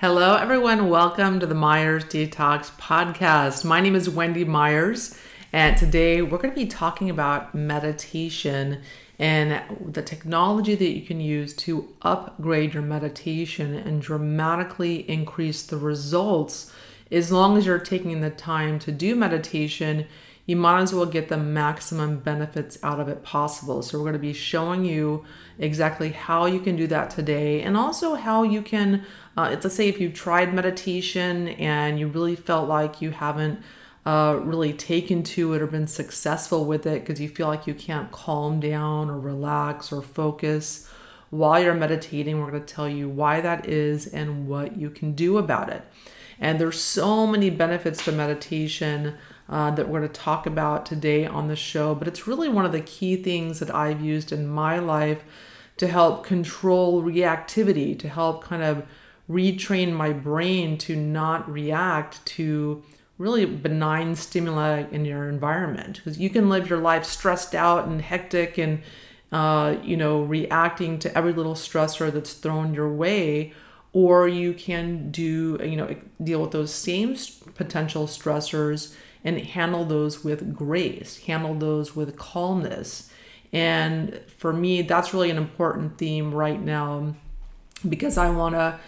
Hello, everyone. Welcome to the Myers Detox Podcast. My name is Wendy Myers, and today we're going to be talking about meditation and the technology that you can use to upgrade your meditation and dramatically increase the results. As long as you're taking the time to do meditation, you might as well get the maximum benefits out of it possible. So, we're going to be showing you exactly how you can do that today and also how you can, uh, let's say, if you've tried meditation and you really felt like you haven't. Uh, really taken to it or been successful with it because you feel like you can't calm down or relax or focus while you're meditating. We're going to tell you why that is and what you can do about it. And there's so many benefits to meditation uh, that we're going to talk about today on the show. But it's really one of the key things that I've used in my life to help control reactivity, to help kind of retrain my brain to not react to really benign stimuli in your environment. Because you can live your life stressed out and hectic and uh, you know, reacting to every little stressor that's thrown your way, or you can do, you know, deal with those same potential stressors and handle those with grace, handle those with calmness. And for me, that's really an important theme right now because I want to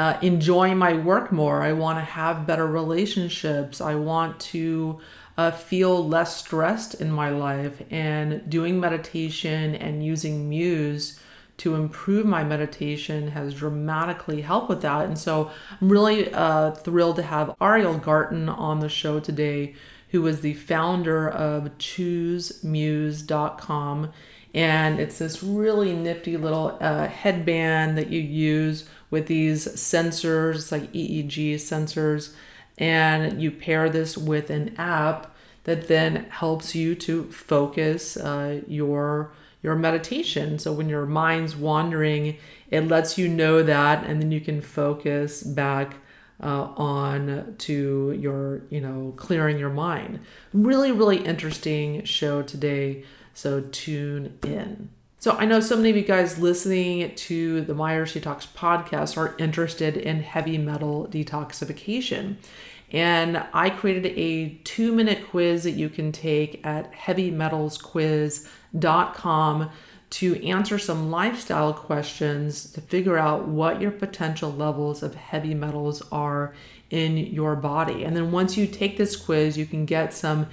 uh, enjoy my work more. I want to have better relationships. I want to uh, feel less stressed in my life. And doing meditation and using Muse to improve my meditation has dramatically helped with that. And so I'm really uh, thrilled to have Ariel Garten on the show today, who is the founder of ChooseMuse.com. And it's this really nifty little uh, headband that you use with these sensors, like EEG sensors. And you pair this with an app that then helps you to focus uh, your your meditation. So when your mind's wandering, it lets you know that, and then you can focus back uh, on to your, you know, clearing your mind. Really, really interesting show today. So tune in. So I know so many of you guys listening to the Myers Detox podcast are interested in heavy metal detoxification. And I created a two minute quiz that you can take at Heavy Metals Quiz com to answer some lifestyle questions to figure out what your potential levels of heavy metals are in your body. And then once you take this quiz, you can get some,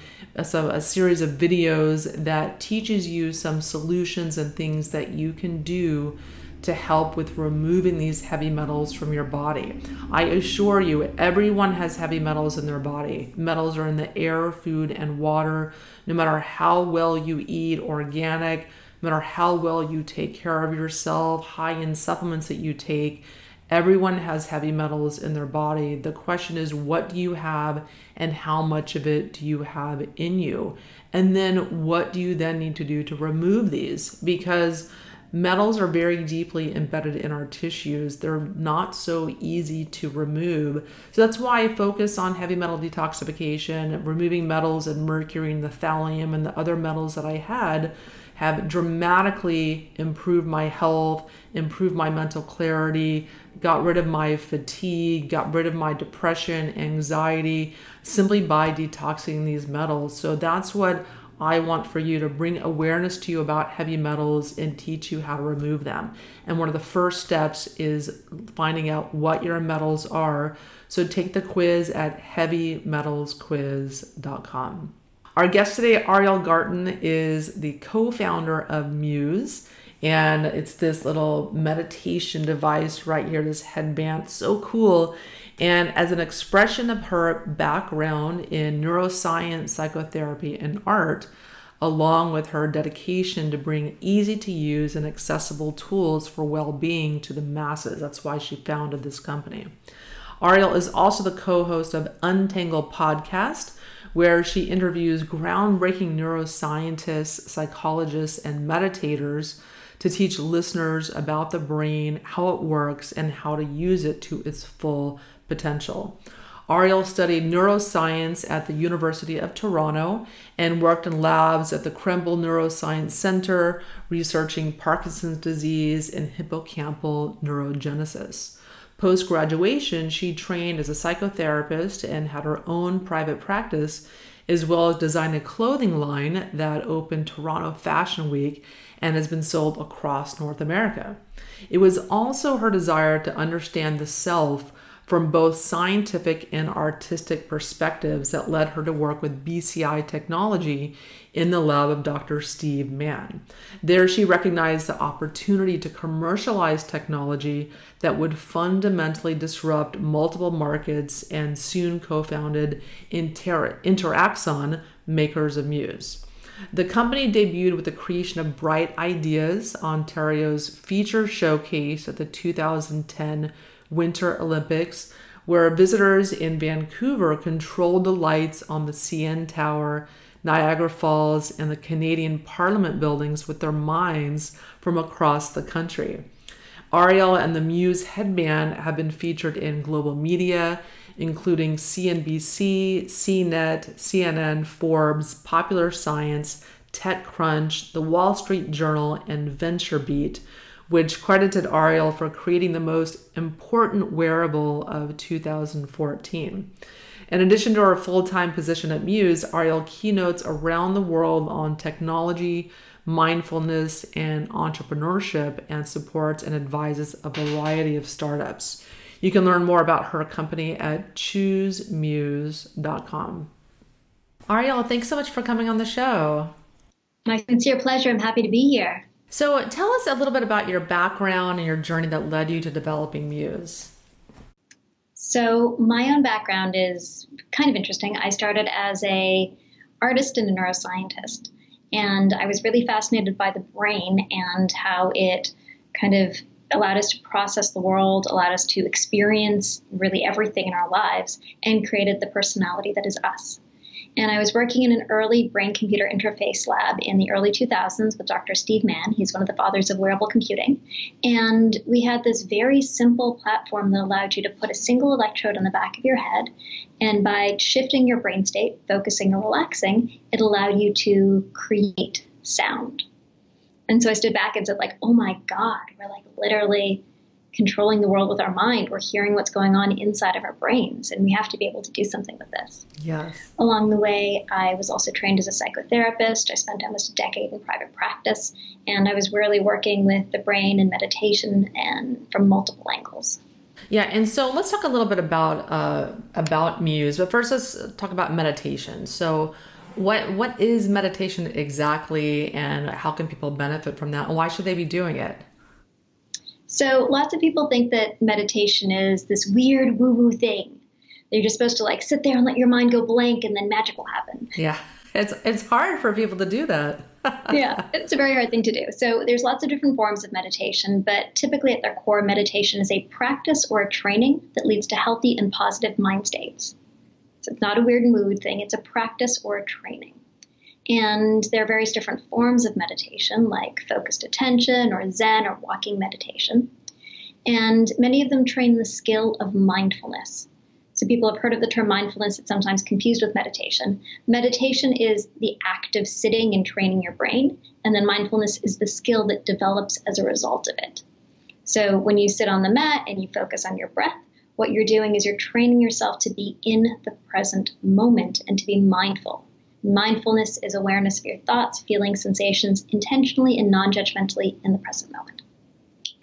some a series of videos that teaches you some solutions and things that you can do to help with removing these heavy metals from your body. I assure you, everyone has heavy metals in their body. Metals are in the air, food, and water. No matter how well you eat organic, no matter how well you take care of yourself, high end supplements that you take, everyone has heavy metals in their body. The question is, what do you have and how much of it do you have in you? And then what do you then need to do to remove these? Because Metals are very deeply embedded in our tissues. They're not so easy to remove. So that's why I focus on heavy metal detoxification, removing metals and mercury and the thallium and the other metals that I had have dramatically improved my health, improved my mental clarity, got rid of my fatigue, got rid of my depression, anxiety, simply by detoxing these metals. So that's what I want for you to bring awareness to you about heavy metals and teach you how to remove them. And one of the first steps is finding out what your metals are. So take the quiz at heavymetalsquiz.com. Our guest today, Ariel Garten, is the co founder of Muse. And it's this little meditation device right here, this headband. So cool. And as an expression of her background in neuroscience, psychotherapy, and art, along with her dedication to bring easy to use and accessible tools for well being to the masses. That's why she founded this company. Ariel is also the co host of Untangle Podcast, where she interviews groundbreaking neuroscientists, psychologists, and meditators to teach listeners about the brain, how it works, and how to use it to its full potential. Ariel studied neuroscience at the University of Toronto and worked in labs at the Krembil Neuroscience Center, researching Parkinson's disease and hippocampal neurogenesis. Post graduation, she trained as a psychotherapist and had her own private practice, as well as designed a clothing line that opened Toronto Fashion Week and has been sold across North America. It was also her desire to understand the self from both scientific and artistic perspectives that led her to work with BCI technology in the lab of Dr. Steve Mann. There, she recognized the opportunity to commercialize technology that would fundamentally disrupt multiple markets and soon co founded Inter- Interaxon, makers of Muse. The company debuted with the creation of Bright Ideas, Ontario's feature showcase at the 2010 Winter Olympics, where visitors in Vancouver controlled the lights on the CN Tower, Niagara Falls, and the Canadian Parliament buildings with their minds from across the country. Ariel and the Muse headband have been featured in global media, including CNBC, CNET, CNN, Forbes, Popular Science, TechCrunch, The Wall Street Journal, and VentureBeat, which credited Ariel for creating the most important wearable of 2014. In addition to her full time position at Muse, Ariel keynotes around the world on technology, mindfulness, and entrepreneurship and supports and advises a variety of startups. You can learn more about her company at choosemuse.com. Ariel, thanks so much for coming on the show. My sincere pleasure. I'm happy to be here. So, tell us a little bit about your background and your journey that led you to developing Muse. So, my own background is kind of interesting. I started as a artist and a neuroscientist, and I was really fascinated by the brain and how it kind of allowed us to process the world, allowed us to experience really everything in our lives, and created the personality that is us. And I was working in an early brain computer interface lab in the early 2000s with Dr. Steve Mann. He's one of the fathers of wearable computing. And we had this very simple platform that allowed you to put a single electrode on the back of your head. And by shifting your brain state, focusing or relaxing, it allowed you to create sound. And so I stood back and said, like, oh my God, we're like literally controlling the world with our mind. We're hearing what's going on inside of our brains, and we have to be able to do something with this. Yes. Along the way, I was also trained as a psychotherapist. I spent almost a decade in private practice, and I was really working with the brain and meditation and from multiple angles. Yeah, and so let's talk a little bit about uh, about Muse, but first let's talk about meditation. So, what what is meditation exactly, and how can people benefit from that, and why should they be doing it? So lots of people think that meditation is this weird woo woo thing. You're just supposed to like sit there and let your mind go blank and then magic will happen. Yeah. It's it's hard for people to do that. yeah, it's a very hard thing to do. So there's lots of different forms of meditation, but typically at their core meditation is a practice or a training that leads to healthy and positive mind states. So it's not a weird mood thing, it's a practice or a training. And there are various different forms of meditation, like focused attention or Zen or walking meditation. And many of them train the skill of mindfulness. So people have heard of the term mindfulness, it's sometimes confused with meditation. Meditation is the act of sitting and training your brain, and then mindfulness is the skill that develops as a result of it. So when you sit on the mat and you focus on your breath, what you're doing is you're training yourself to be in the present moment and to be mindful. Mindfulness is awareness of your thoughts, feelings, sensations intentionally and non judgmentally in the present moment.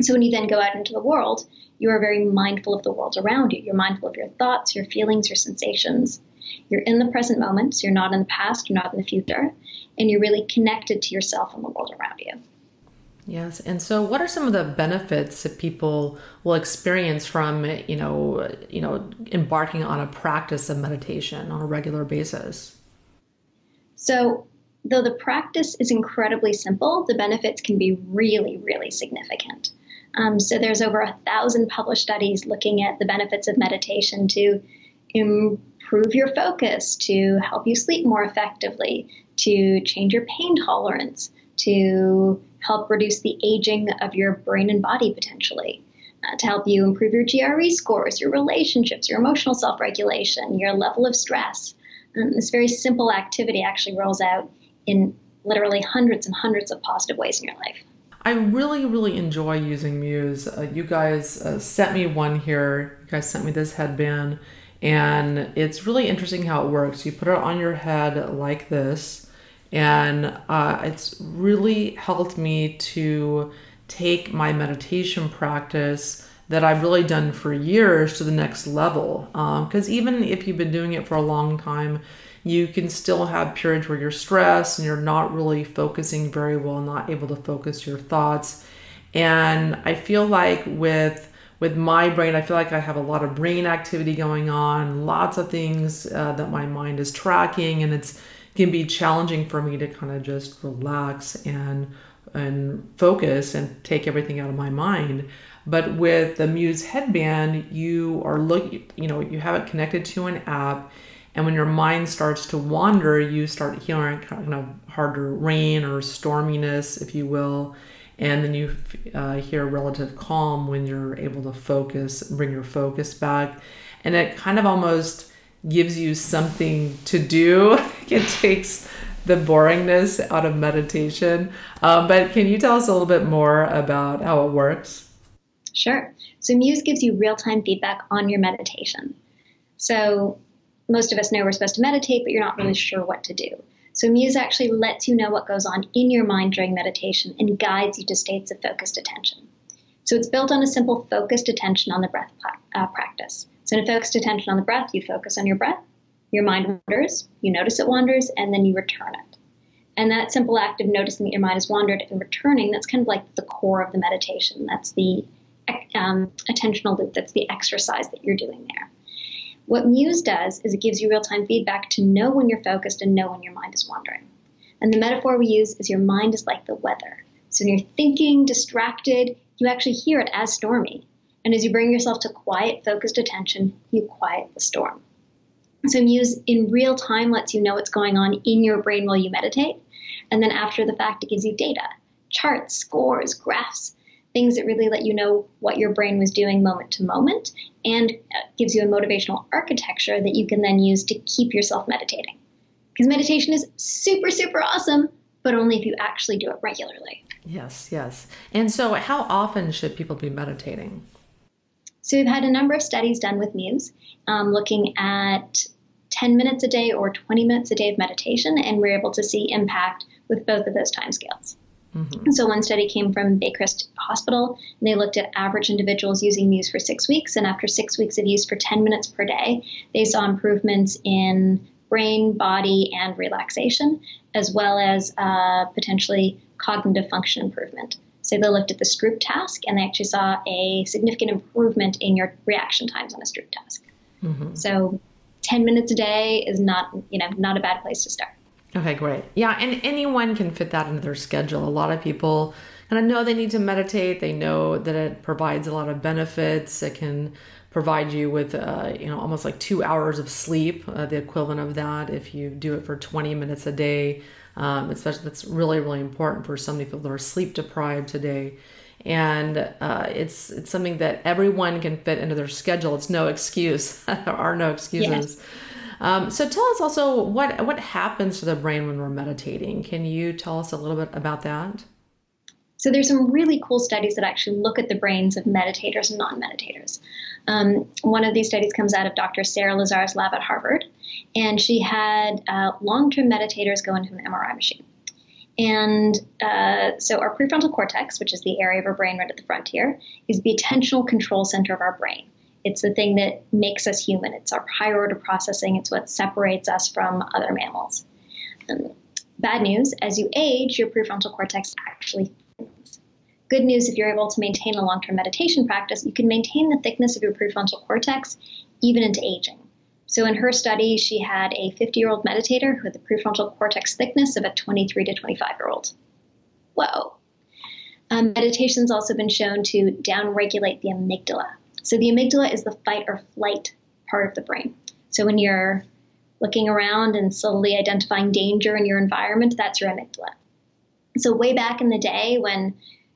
So when you then go out into the world, you are very mindful of the world around you. You're mindful of your thoughts, your feelings, your sensations. You're in the present moment, so you're not in the past, you're not in the future, and you're really connected to yourself and the world around you. Yes, and so what are some of the benefits that people will experience from you know you know embarking on a practice of meditation on a regular basis? So, though the practice is incredibly simple, the benefits can be really, really significant. Um, so, there's over a thousand published studies looking at the benefits of meditation to improve your focus, to help you sleep more effectively, to change your pain tolerance, to help reduce the aging of your brain and body potentially. Uh, to help you improve your GRE scores, your relationships, your emotional self regulation, your level of stress. Um, this very simple activity actually rolls out in literally hundreds and hundreds of positive ways in your life. I really, really enjoy using Muse. Uh, you guys uh, sent me one here. You guys sent me this headband, and it's really interesting how it works. You put it on your head like this, and uh, it's really helped me to take my meditation practice that I've really done for years to the next level. Because um, even if you've been doing it for a long time, you can still have periods where you're stressed and you're not really focusing very well, not able to focus your thoughts. And I feel like with with my brain, I feel like I have a lot of brain activity going on, lots of things uh, that my mind is tracking, and it's can be challenging for me to kind of just relax and and focus and take everything out of my mind. But with the Muse headband, you are looking, you know, you have it connected to an app and when your mind starts to wander, you start hearing kind of harder rain or storminess, if you will. And then you uh, hear relative calm when you're able to focus, bring your focus back. And it kind of almost gives you something to do. it takes the boringness out of meditation. Um, but can you tell us a little bit more about how it works? Sure. So Muse gives you real time feedback on your meditation. So most of us know we're supposed to meditate, but you're not really sure what to do. So Muse actually lets you know what goes on in your mind during meditation and guides you to states of focused attention. So it's built on a simple focused attention on the breath uh, practice. So to a focused attention on the breath, you focus on your breath, your mind wanders, you notice it wanders, and then you return it. And that simple act of noticing that your mind has wandered and returning, that's kind of like the core of the meditation. That's the um, attentional loop, that's the exercise that you're doing there. What Muse does is it gives you real time feedback to know when you're focused and know when your mind is wandering. And the metaphor we use is your mind is like the weather. So when you're thinking, distracted, you actually hear it as stormy. And as you bring yourself to quiet, focused attention, you quiet the storm. So Muse in real time lets you know what's going on in your brain while you meditate. And then after the fact, it gives you data, charts, scores, graphs, things that really let you know what your brain was doing moment to moment and uh, gives you a motivational architecture that you can then use to keep yourself meditating. Because meditation is super, super awesome, but only if you actually do it regularly. Yes, yes. And so, how often should people be meditating? So, we've had a number of studies done with Muse um, looking at 10 minutes a day or 20 minutes a day of meditation, and we're able to see impact with both of those time scales. Mm-hmm. So one study came from Baycrest Hospital, and they looked at average individuals using Muse for six weeks, and after six weeks of use for 10 minutes per day, they saw improvements in brain, body, and relaxation, as well as uh, potentially cognitive function improvement. So they looked at the Stroop task, and they actually saw a significant improvement in your reaction times on a Stroop task. Mm-hmm. So 10 minutes a day is not, you know, not a bad place to start. Okay, great. Yeah, and anyone can fit that into their schedule. A lot of people kind of know they need to meditate. They know that it provides a lot of benefits. It can provide you with, uh, you know, almost like two hours of sleep, uh, the equivalent of that if you do it for 20 minutes a day. Um, especially that's really, really important for so many people that are sleep deprived today. And uh, it's it's something that everyone can fit into their schedule. It's no excuse. there are no excuses. Yes. Um, so tell us also what what happens to the brain when we're meditating. Can you tell us a little bit about that? So there's some really cool studies that actually look at the brains of meditators and non-meditators. Um, one of these studies comes out of Dr. Sarah Lazar's lab at Harvard, and she had uh, long-term meditators go into an MRI machine. And uh, so our prefrontal cortex, which is the area of our brain right at the front here, is the attentional control center of our brain. It's the thing that makes us human. It's our higher order processing. It's what separates us from other mammals. Um, bad news, as you age, your prefrontal cortex actually. Good news, if you're able to maintain a long term meditation practice, you can maintain the thickness of your prefrontal cortex even into aging. So in her study, she had a 50 year old meditator who had the prefrontal cortex thickness of a 23 to 25 year old. Whoa. Um, meditation's also been shown to downregulate the amygdala, so the amygdala is the fight or flight part of the brain. So when you're looking around and slowly identifying danger in your environment, that's your amygdala. So way back in the day when,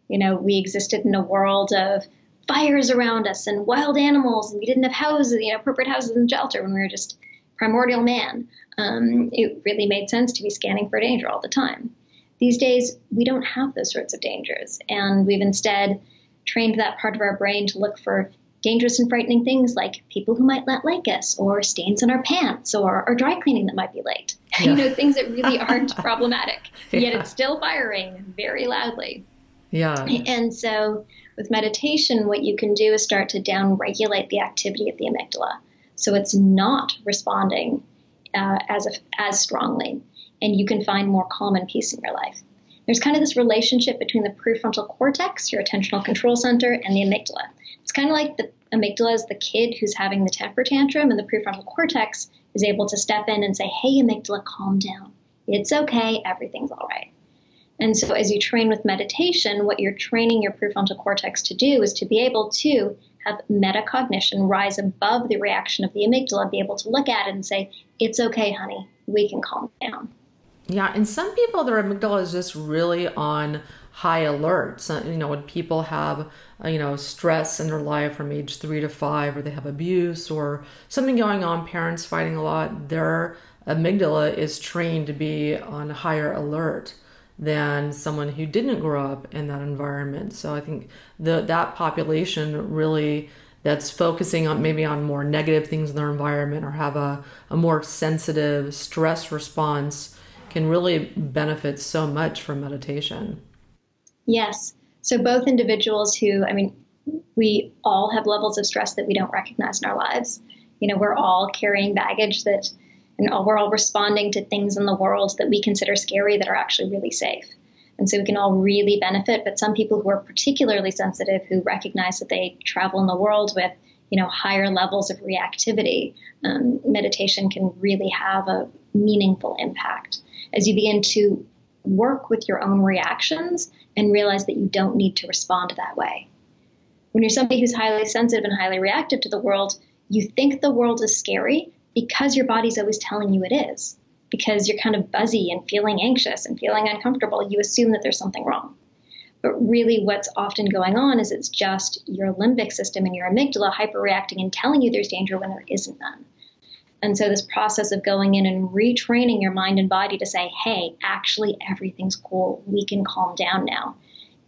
you know, we existed in a world of fires around us and wild animals and we didn't have houses, you know, appropriate houses and shelter when we were just primordial man, um, it really made sense to be scanning for danger all the time. These days, we don't have those sorts of dangers, and we've instead trained that part of our brain to look for dangerous and frightening things like people who might not like us, or stains on our pants, or, or dry cleaning that might be late. Yeah. You know, things that really aren't problematic, yeah. yet it's still firing very loudly. Yeah. And so with meditation, what you can do is start to down regulate the activity of the amygdala. So it's not responding uh, as, a, as strongly, and you can find more calm and peace in your life. There's kind of this relationship between the prefrontal cortex, your attentional control center, and the amygdala. It's kind of like the amygdala is the kid who's having the temper tantrum, and the prefrontal cortex is able to step in and say, Hey, amygdala, calm down. It's okay. Everything's all right. And so, as you train with meditation, what you're training your prefrontal cortex to do is to be able to have metacognition rise above the reaction of the amygdala, be able to look at it and say, It's okay, honey, we can calm down. Yeah, and some people, their amygdala is just really on high alert. So, you know, when people have, uh, you know, stress in their life from age three to five, or they have abuse or something going on, parents fighting a lot, their amygdala is trained to be on higher alert than someone who didn't grow up in that environment. So I think the that population really that's focusing on maybe on more negative things in their environment or have a, a more sensitive stress response can really benefit so much from meditation. Yes. So both individuals who, I mean, we all have levels of stress that we don't recognize in our lives. You know, we're all carrying baggage that and all, we're all responding to things in the world that we consider scary that are actually really safe. And so we can all really benefit. But some people who are particularly sensitive, who recognize that they travel in the world with, you know, higher levels of reactivity, um, meditation can really have a meaningful impact as you begin to work with your own reactions and realize that you don't need to respond that way. When you're somebody who's highly sensitive and highly reactive to the world, you think the world is scary, because your body's always telling you it is. Because you're kind of buzzy and feeling anxious and feeling uncomfortable, you assume that there's something wrong. But really, what's often going on is it's just your limbic system and your amygdala hyperreacting and telling you there's danger when there isn't none. And so, this process of going in and retraining your mind and body to say, hey, actually, everything's cool, we can calm down now,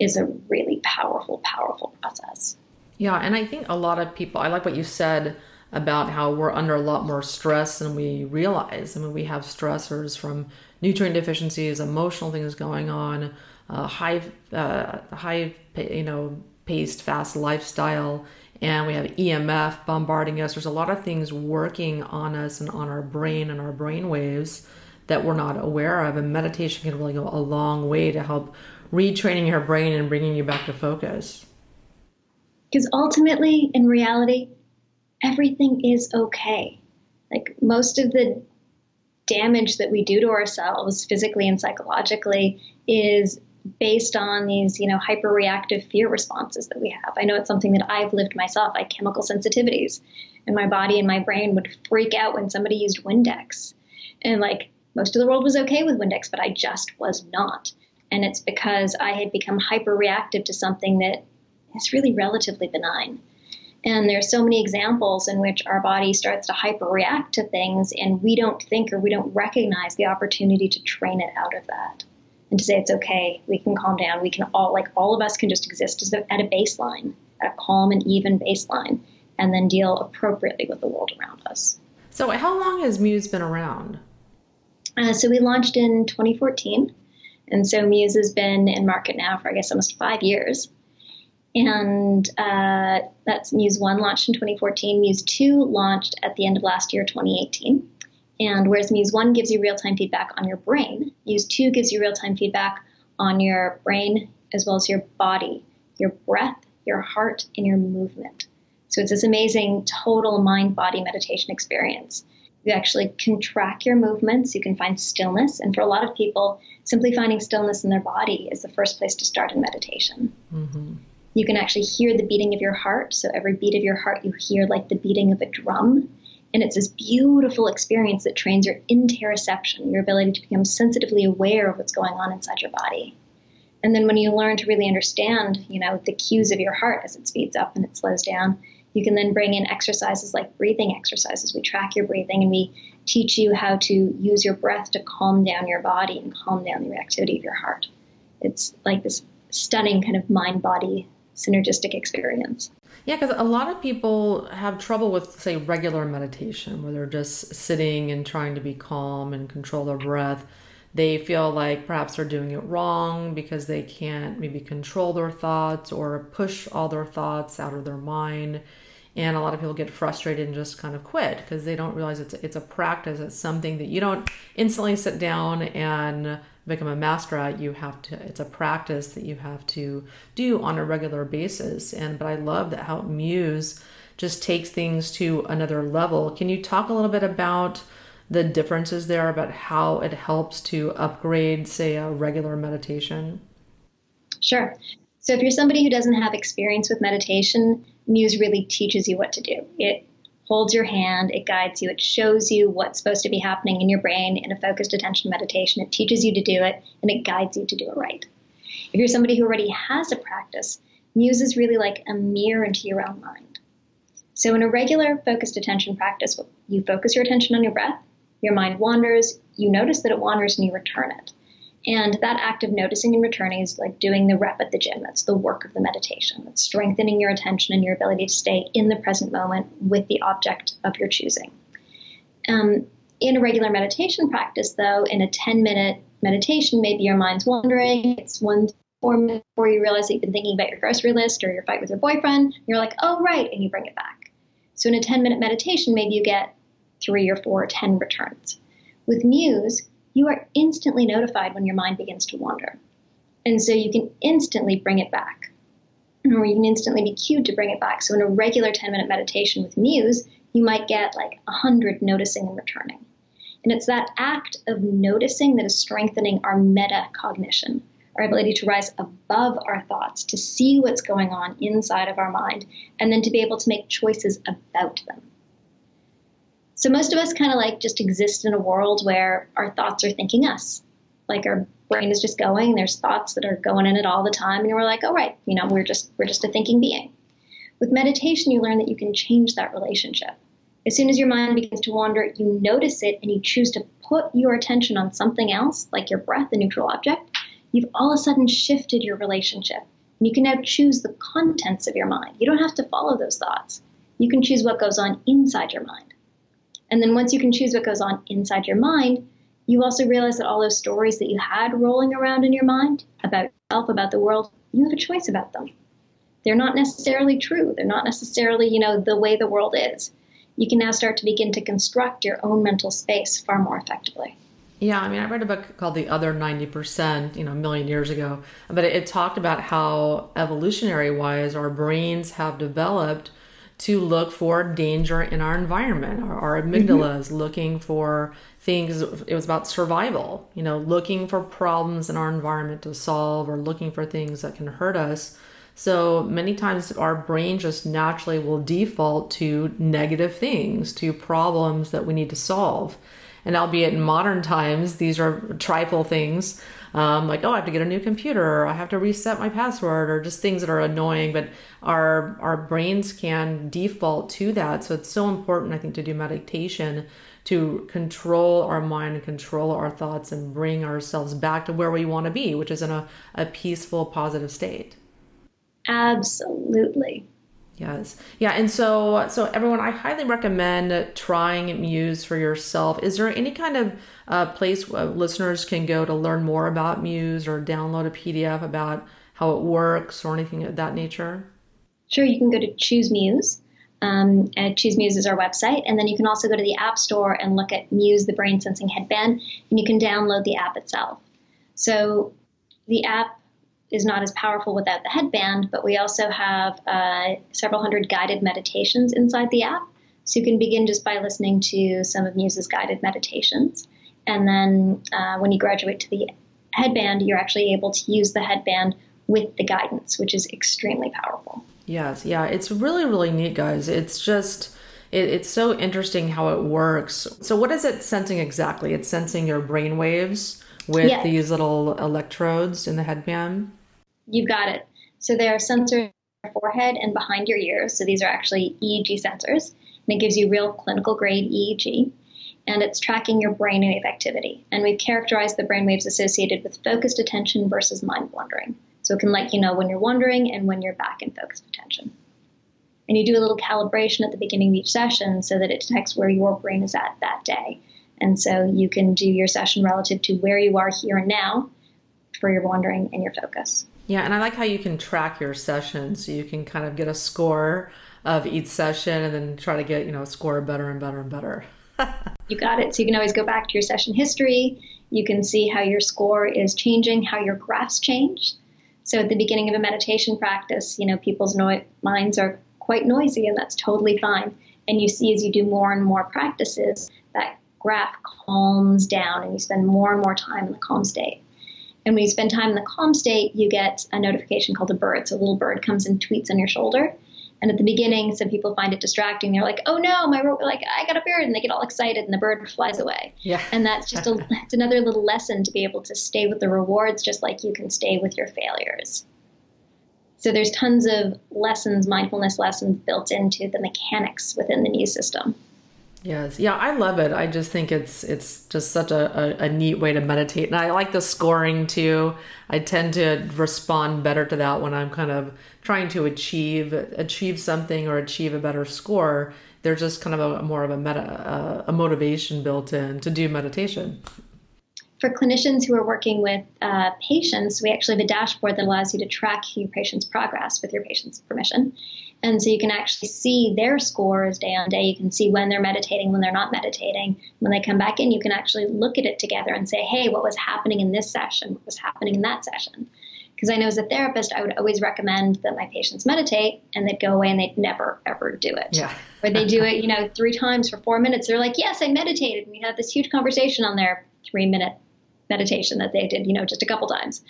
is a really powerful, powerful process. Yeah, and I think a lot of people, I like what you said about how we're under a lot more stress than we realize. I mean, we have stressors from nutrient deficiencies, emotional things going on, uh, high, uh, high, you know, paced, fast lifestyle, and we have EMF bombarding us. There's a lot of things working on us and on our brain and our brain waves that we're not aware of. And meditation can really go a long way to help retraining your brain and bringing you back to focus. Because ultimately, in reality, everything is okay. Like most of the damage that we do to ourselves physically and psychologically is based on these, you know, hyperreactive fear responses that we have. I know it's something that I've lived myself. I chemical sensitivities, and my body and my brain would freak out when somebody used Windex. And like most of the world was okay with Windex, but I just was not. And it's because I had become hyperreactive to something that is really relatively benign. And there's so many examples in which our body starts to hyperreact to things and we don't think or we don't recognize the opportunity to train it out of that. And to say it's okay, we can calm down. We can all, like all of us, can just exist at a baseline, at a calm and even baseline, and then deal appropriately with the world around us. So, how long has Muse been around? Uh, so, we launched in 2014. And so Muse has been in market now for, I guess, almost five years. And uh, that's Muse 1 launched in 2014. Muse 2 launched at the end of last year, 2018. And whereas Muse 1 gives you real time feedback on your brain, Muse 2 gives you real time feedback on your brain as well as your body, your breath, your heart, and your movement. So it's this amazing total mind body meditation experience. You actually can track your movements, you can find stillness. And for a lot of people, simply finding stillness in their body is the first place to start in meditation. Mm-hmm. You can actually hear the beating of your heart. So every beat of your heart, you hear like the beating of a drum. And it's this beautiful experience that trains your interoception, your ability to become sensitively aware of what's going on inside your body. And then when you learn to really understand, you know, the cues of your heart as it speeds up and it slows down, You can then bring in exercises like breathing exercises. We track your breathing and we teach you how to use your breath to calm down your body and calm down the reactivity of your heart. It's like this stunning kind of mind body synergistic experience. Yeah, because a lot of people have trouble with, say, regular meditation, where they're just sitting and trying to be calm and control their breath. They feel like perhaps they're doing it wrong because they can't maybe control their thoughts or push all their thoughts out of their mind. And a lot of people get frustrated and just kind of quit because they don't realize it's it's a practice. It's something that you don't instantly sit down and become a master at you have to it's a practice that you have to do on a regular basis. And but i love that how muse just takes things to another level. Can you talk a little bit about the differences there about how it helps to upgrade say a regular meditation? Sure. So if you're somebody who doesn't have experience with meditation muse really teaches you what to do. It holds your hand, it guides you, it shows you what's supposed to be happening in your brain in a focused attention meditation. It teaches you to do it and it guides you to do it right. If you're somebody who already has a practice, Muse is really like a mirror into your own mind. So, in a regular focused attention practice, you focus your attention on your breath, your mind wanders, you notice that it wanders, and you return it. And that act of noticing and returning is like doing the rep at the gym. That's the work of the meditation. It's strengthening your attention and your ability to stay in the present moment with the object of your choosing. Um, in a regular meditation practice, though, in a 10 minute meditation, maybe your mind's wandering. It's one four minutes before you realize that you've been thinking about your grocery list or your fight with your boyfriend. You're like, oh, right, and you bring it back. So in a 10 minute meditation, maybe you get three or four or 10 returns. With Muse, you are instantly notified when your mind begins to wander. And so you can instantly bring it back, or you can instantly be cued to bring it back. So in a regular 10 minute meditation with Muse, you might get like 100 noticing and returning. And it's that act of noticing that is strengthening our metacognition, our ability to rise above our thoughts, to see what's going on inside of our mind, and then to be able to make choices about them. So most of us kind of like just exist in a world where our thoughts are thinking us. Like our brain is just going, there's thoughts that are going in it all the time, and we're like, oh right, you know, we're just we're just a thinking being. With meditation, you learn that you can change that relationship. As soon as your mind begins to wander, you notice it and you choose to put your attention on something else, like your breath, the neutral object, you've all of a sudden shifted your relationship. And you can now choose the contents of your mind. You don't have to follow those thoughts. You can choose what goes on inside your mind. And then once you can choose what goes on inside your mind, you also realize that all those stories that you had rolling around in your mind about yourself, about the world, you have a choice about them. They're not necessarily true. They're not necessarily, you know, the way the world is. You can now start to begin to construct your own mental space far more effectively. Yeah, I mean, I read a book called The Other 90%, you know, a million years ago, but it, it talked about how evolutionary wise our brains have developed to look for danger in our environment. Our, our amygdala is mm-hmm. looking for things. It was about survival, you know, looking for problems in our environment to solve or looking for things that can hurt us. So many times our brain just naturally will default to negative things, to problems that we need to solve. And albeit in modern times, these are trifle things um, like oh i have to get a new computer or i have to reset my password or just things that are annoying but our our brains can default to that. So it's so important i think to do meditation to control our mind and control our thoughts and bring ourselves back to where we want to be which is in a, a peaceful positive state. Absolutely Yes. Yeah. And so, so everyone, I highly recommend trying Muse for yourself. Is there any kind of uh, place listeners can go to learn more about Muse or download a PDF about how it works or anything of that nature? Sure. You can go to Choose Muse. Um, and Choose Muse is our website. And then you can also go to the App Store and look at Muse, the brain sensing headband, and you can download the app itself. So the app is not as powerful without the headband, but we also have uh, several hundred guided meditations inside the app. So you can begin just by listening to some of Muse's guided meditations. And then uh, when you graduate to the headband, you're actually able to use the headband with the guidance, which is extremely powerful. Yes, yeah, it's really, really neat, guys. It's just. It, it's so interesting how it works. So, what is it sensing exactly? It's sensing your brain waves with yes. these little electrodes in the headband. You've got it. So there are sensors forehead and behind your ears. So these are actually EEG sensors, and it gives you real clinical grade EEG. And it's tracking your brainwave activity. And we've characterized the brainwaves associated with focused attention versus mind wandering. So it can let you know when you're wandering and when you're back in focused attention. And you do a little calibration at the beginning of each session so that it detects where your brain is at that day. And so you can do your session relative to where you are here and now for your wandering and your focus. Yeah, and I like how you can track your sessions. So you can kind of get a score of each session and then try to get, you know, score better and better and better. you got it. So you can always go back to your session history. You can see how your score is changing, how your graphs change. So at the beginning of a meditation practice, you know, people's no- minds are quite noisy and that's totally fine. And you see as you do more and more practices, that graph calms down and you spend more and more time in the calm state. And when you spend time in the calm state, you get a notification called a bird. So a little bird comes and tweets on your shoulder. And at the beginning, some people find it distracting. They're like, "Oh no, my like I got a bird," and they get all excited, and the bird flies away. Yeah. And that's just a it's another little lesson to be able to stay with the rewards, just like you can stay with your failures. So there's tons of lessons, mindfulness lessons built into the mechanics within the new system. Yes, yeah, I love it. I just think it's it's just such a, a, a, neat way to meditate, and I like the scoring too. I tend to respond better to that when I'm kind of trying to achieve achieve something or achieve a better score. There's just kind of a more of a meta a motivation built in to do meditation for clinicians who are working with uh, patients, we actually have a dashboard that allows you to track your patient's progress with your patient's permission. And so you can actually see their scores day on day. You can see when they're meditating, when they're not meditating. When they come back in, you can actually look at it together and say, hey, what was happening in this session? What was happening in that session? Because I know as a therapist, I would always recommend that my patients meditate and they'd go away and they'd never, ever do it. Yeah. or they do it, you know, three times for four minutes. They're like, yes, I meditated. And we had this huge conversation on their three minute meditation that they did, you know, just a couple times.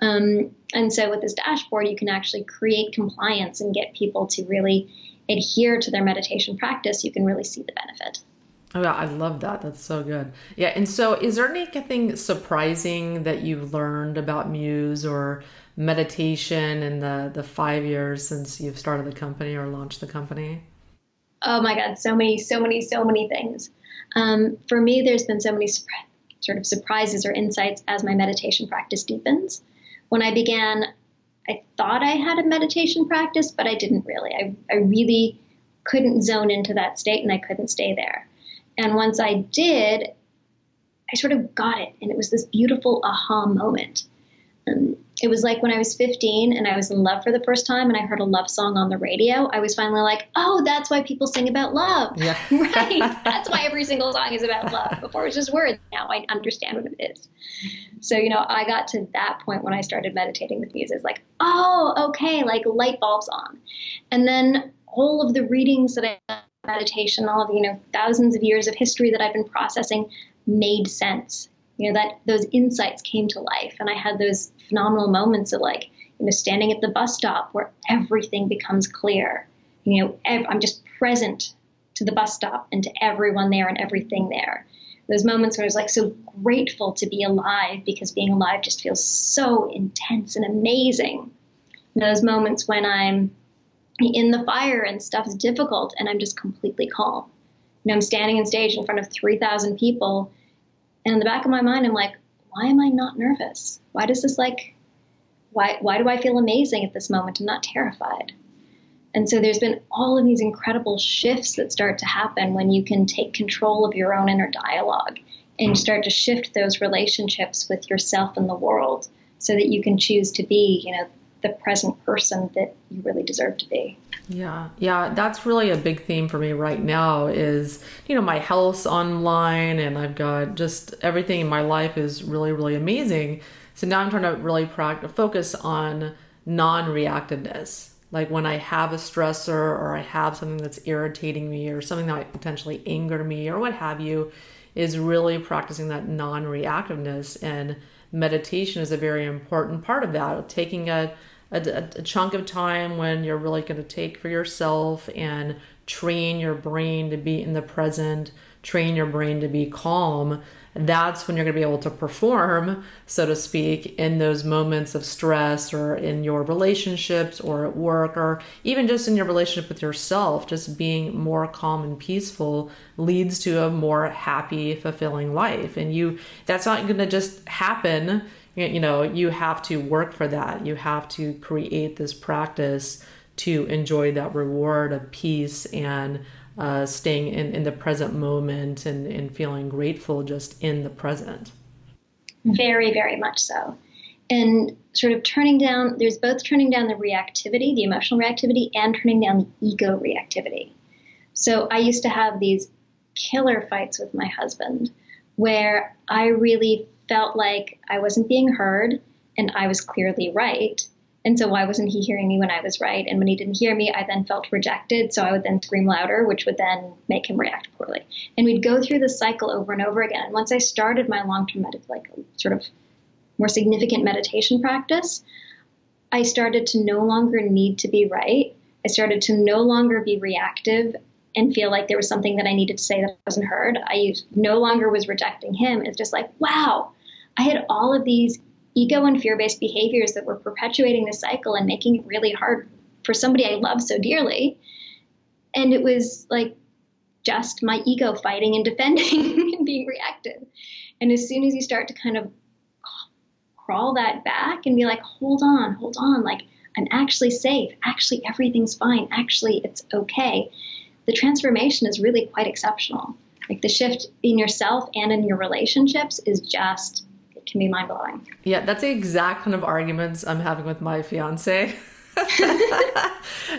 Um, and so with this dashboard, you can actually create compliance and get people to really adhere to their meditation practice. You can really see the benefit. Oh, yeah, I love that. That's so good. Yeah. And so, is there anything surprising that you've learned about Muse or meditation in the, the five years since you've started the company or launched the company? Oh my God, so many, so many, so many things. Um, for me, there's been so many sort of surprises or insights as my meditation practice deepens. When I began, I thought I had a meditation practice, but I didn't really. I, I really couldn't zone into that state and I couldn't stay there. And once I did, I sort of got it. And it was this beautiful aha moment. Um, it was like when I was 15 and I was in love for the first time and I heard a love song on the radio, I was finally like, oh, that's why people sing about love. Yeah. right. That's why every single song is about love. Before it was just words. Now I understand what it is. So, you know, I got to that point when I started meditating with music. like, oh, okay, like light bulbs on. And then all of the readings that I meditation, all of, you know, thousands of years of history that I've been processing made sense you know that those insights came to life. And i had those phenomenal moments of like you know standing at the bus stop where everything becomes clear. You know i'm just present to the bus stop and to everyone there and everything there. Those moments where i was like so grateful to be alive because being alive just feels so intense and amazing. Those moments when i'm in the fire and stuff's difficult and i'm just completely calm. You know i'm standing on stage in front of 3000 people and in the back of my mind, I'm like, why am I not nervous? Why does this like, why, why do I feel amazing at this moment? I'm not terrified. And so there's been all of these incredible shifts that start to happen when you can take control of your own inner dialogue and hmm. start to shift those relationships with yourself and the world so that you can choose to be, you know, the present person that you really deserve to be. Yeah, yeah, that's really a big theme for me right now is, you know, my health's online and I've got just everything in my life is really, really amazing. So now I'm trying to really practice, focus on non reactiveness. Like when I have a stressor or I have something that's irritating me or something that might potentially anger me or what have you, is really practicing that non reactiveness. And meditation is a very important part of that, taking a a, a, chunk of time when you're really going to take for yourself and train your brain to be in the present train your brain to be calm, that's when you're going to be able to perform, so to speak, in those moments of stress or in your relationships or at work or even just in your relationship with yourself. Just being more calm and peaceful leads to a more happy, fulfilling life. And you, that's not going to just happen. You know, you have to work for that. You have to create this practice to enjoy that reward of peace and uh, staying in, in the present moment and, and feeling grateful just in the present. Very, very much so. And sort of turning down, there's both turning down the reactivity, the emotional reactivity, and turning down the ego reactivity. So I used to have these killer fights with my husband where I really felt like I wasn't being heard and I was clearly right. And so why wasn't he hearing me when I was right? And when he didn't hear me, I then felt rejected. So I would then scream louder, which would then make him react poorly. And we'd go through the cycle over and over again. And once I started my long-term med- like sort of more significant meditation practice, I started to no longer need to be right. I started to no longer be reactive and feel like there was something that I needed to say that wasn't heard. I no longer was rejecting him. It's just like, wow, I had all of these ego and fear based behaviors that were perpetuating the cycle and making it really hard for somebody I love so dearly. And it was like just my ego fighting and defending and being reactive. And as soon as you start to kind of crawl that back and be like, hold on, hold on, like I'm actually safe. Actually, everything's fine. Actually, it's okay. The transformation is really quite exceptional. Like the shift in yourself and in your relationships is just can be mind blowing. Yeah, that's the exact kind of arguments I'm having with my fiance.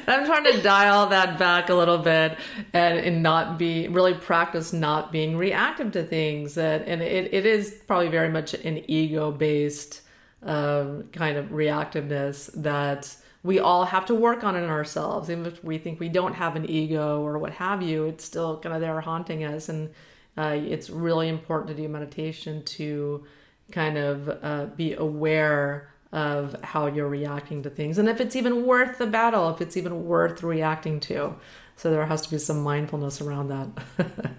I'm trying to dial that back a little bit and, and not be really practice not being reactive to things. That and it, it is probably very much an ego based um, kind of reactiveness that we all have to work on in ourselves. Even if we think we don't have an ego or what have you, it's still kind of there haunting us. And uh, it's really important to do meditation to kind of uh, be aware of how you're reacting to things and if it's even worth the battle, if it's even worth reacting to. So there has to be some mindfulness around that.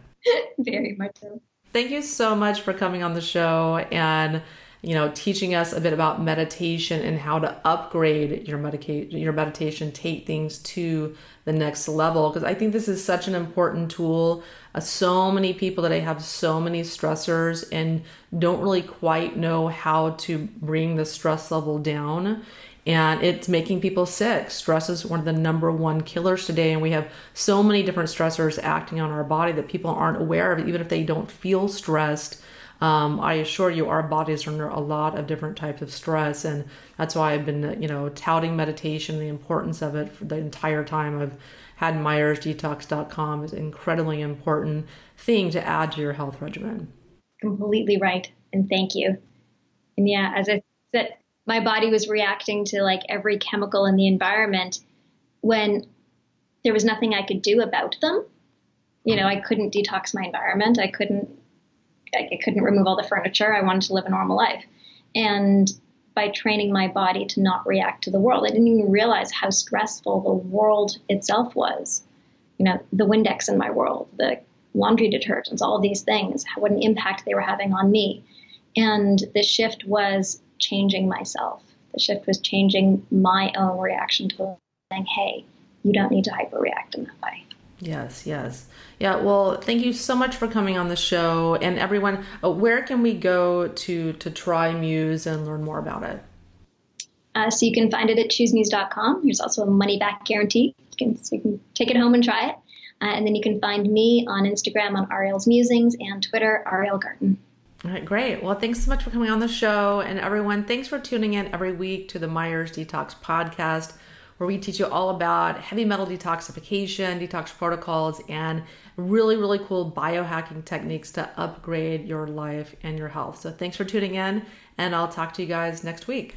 Very much so. Thank you so much for coming on the show and you know teaching us a bit about meditation and how to upgrade your medica- your meditation take things to the next level because I think this is such an important tool. Uh, so many people today have so many stressors and don't really quite know how to bring the stress level down. And it's making people sick. Stress is one of the number one killers today. And we have so many different stressors acting on our body that people aren't aware of, even if they don't feel stressed um, I assure you, our bodies are under a lot of different types of stress, and that's why I've been, you know, touting meditation, the importance of it for the entire time. I've had MyersDetox.com is an incredibly important thing to add to your health regimen. Completely right, and thank you. And yeah, as I said, my body was reacting to like every chemical in the environment when there was nothing I could do about them. You know, I couldn't detox my environment. I couldn't I couldn't remove all the furniture. I wanted to live a normal life. And by training my body to not react to the world, I didn't even realize how stressful the world itself was. You know, the Windex in my world, the laundry detergents, all these things, what an impact they were having on me. And the shift was changing myself. The shift was changing my own reaction to saying, hey, you don't need to hyperreact in that way. Yes, yes. Yeah, well, thank you so much for coming on the show. And everyone, uh, where can we go to to try Muse and learn more about it? Uh, so you can find it at choosemuse.com. There's also a money back guarantee. You can, so you can take it home and try it. Uh, and then you can find me on Instagram on Ariel's Musings and Twitter, Ariel Garten. All right, great. Well, thanks so much for coming on the show. And everyone, thanks for tuning in every week to the Myers Detox podcast where we teach you all about heavy metal detoxification, detox protocols, and really, really cool biohacking techniques to upgrade your life and your health. So thanks for tuning in, and I'll talk to you guys next week.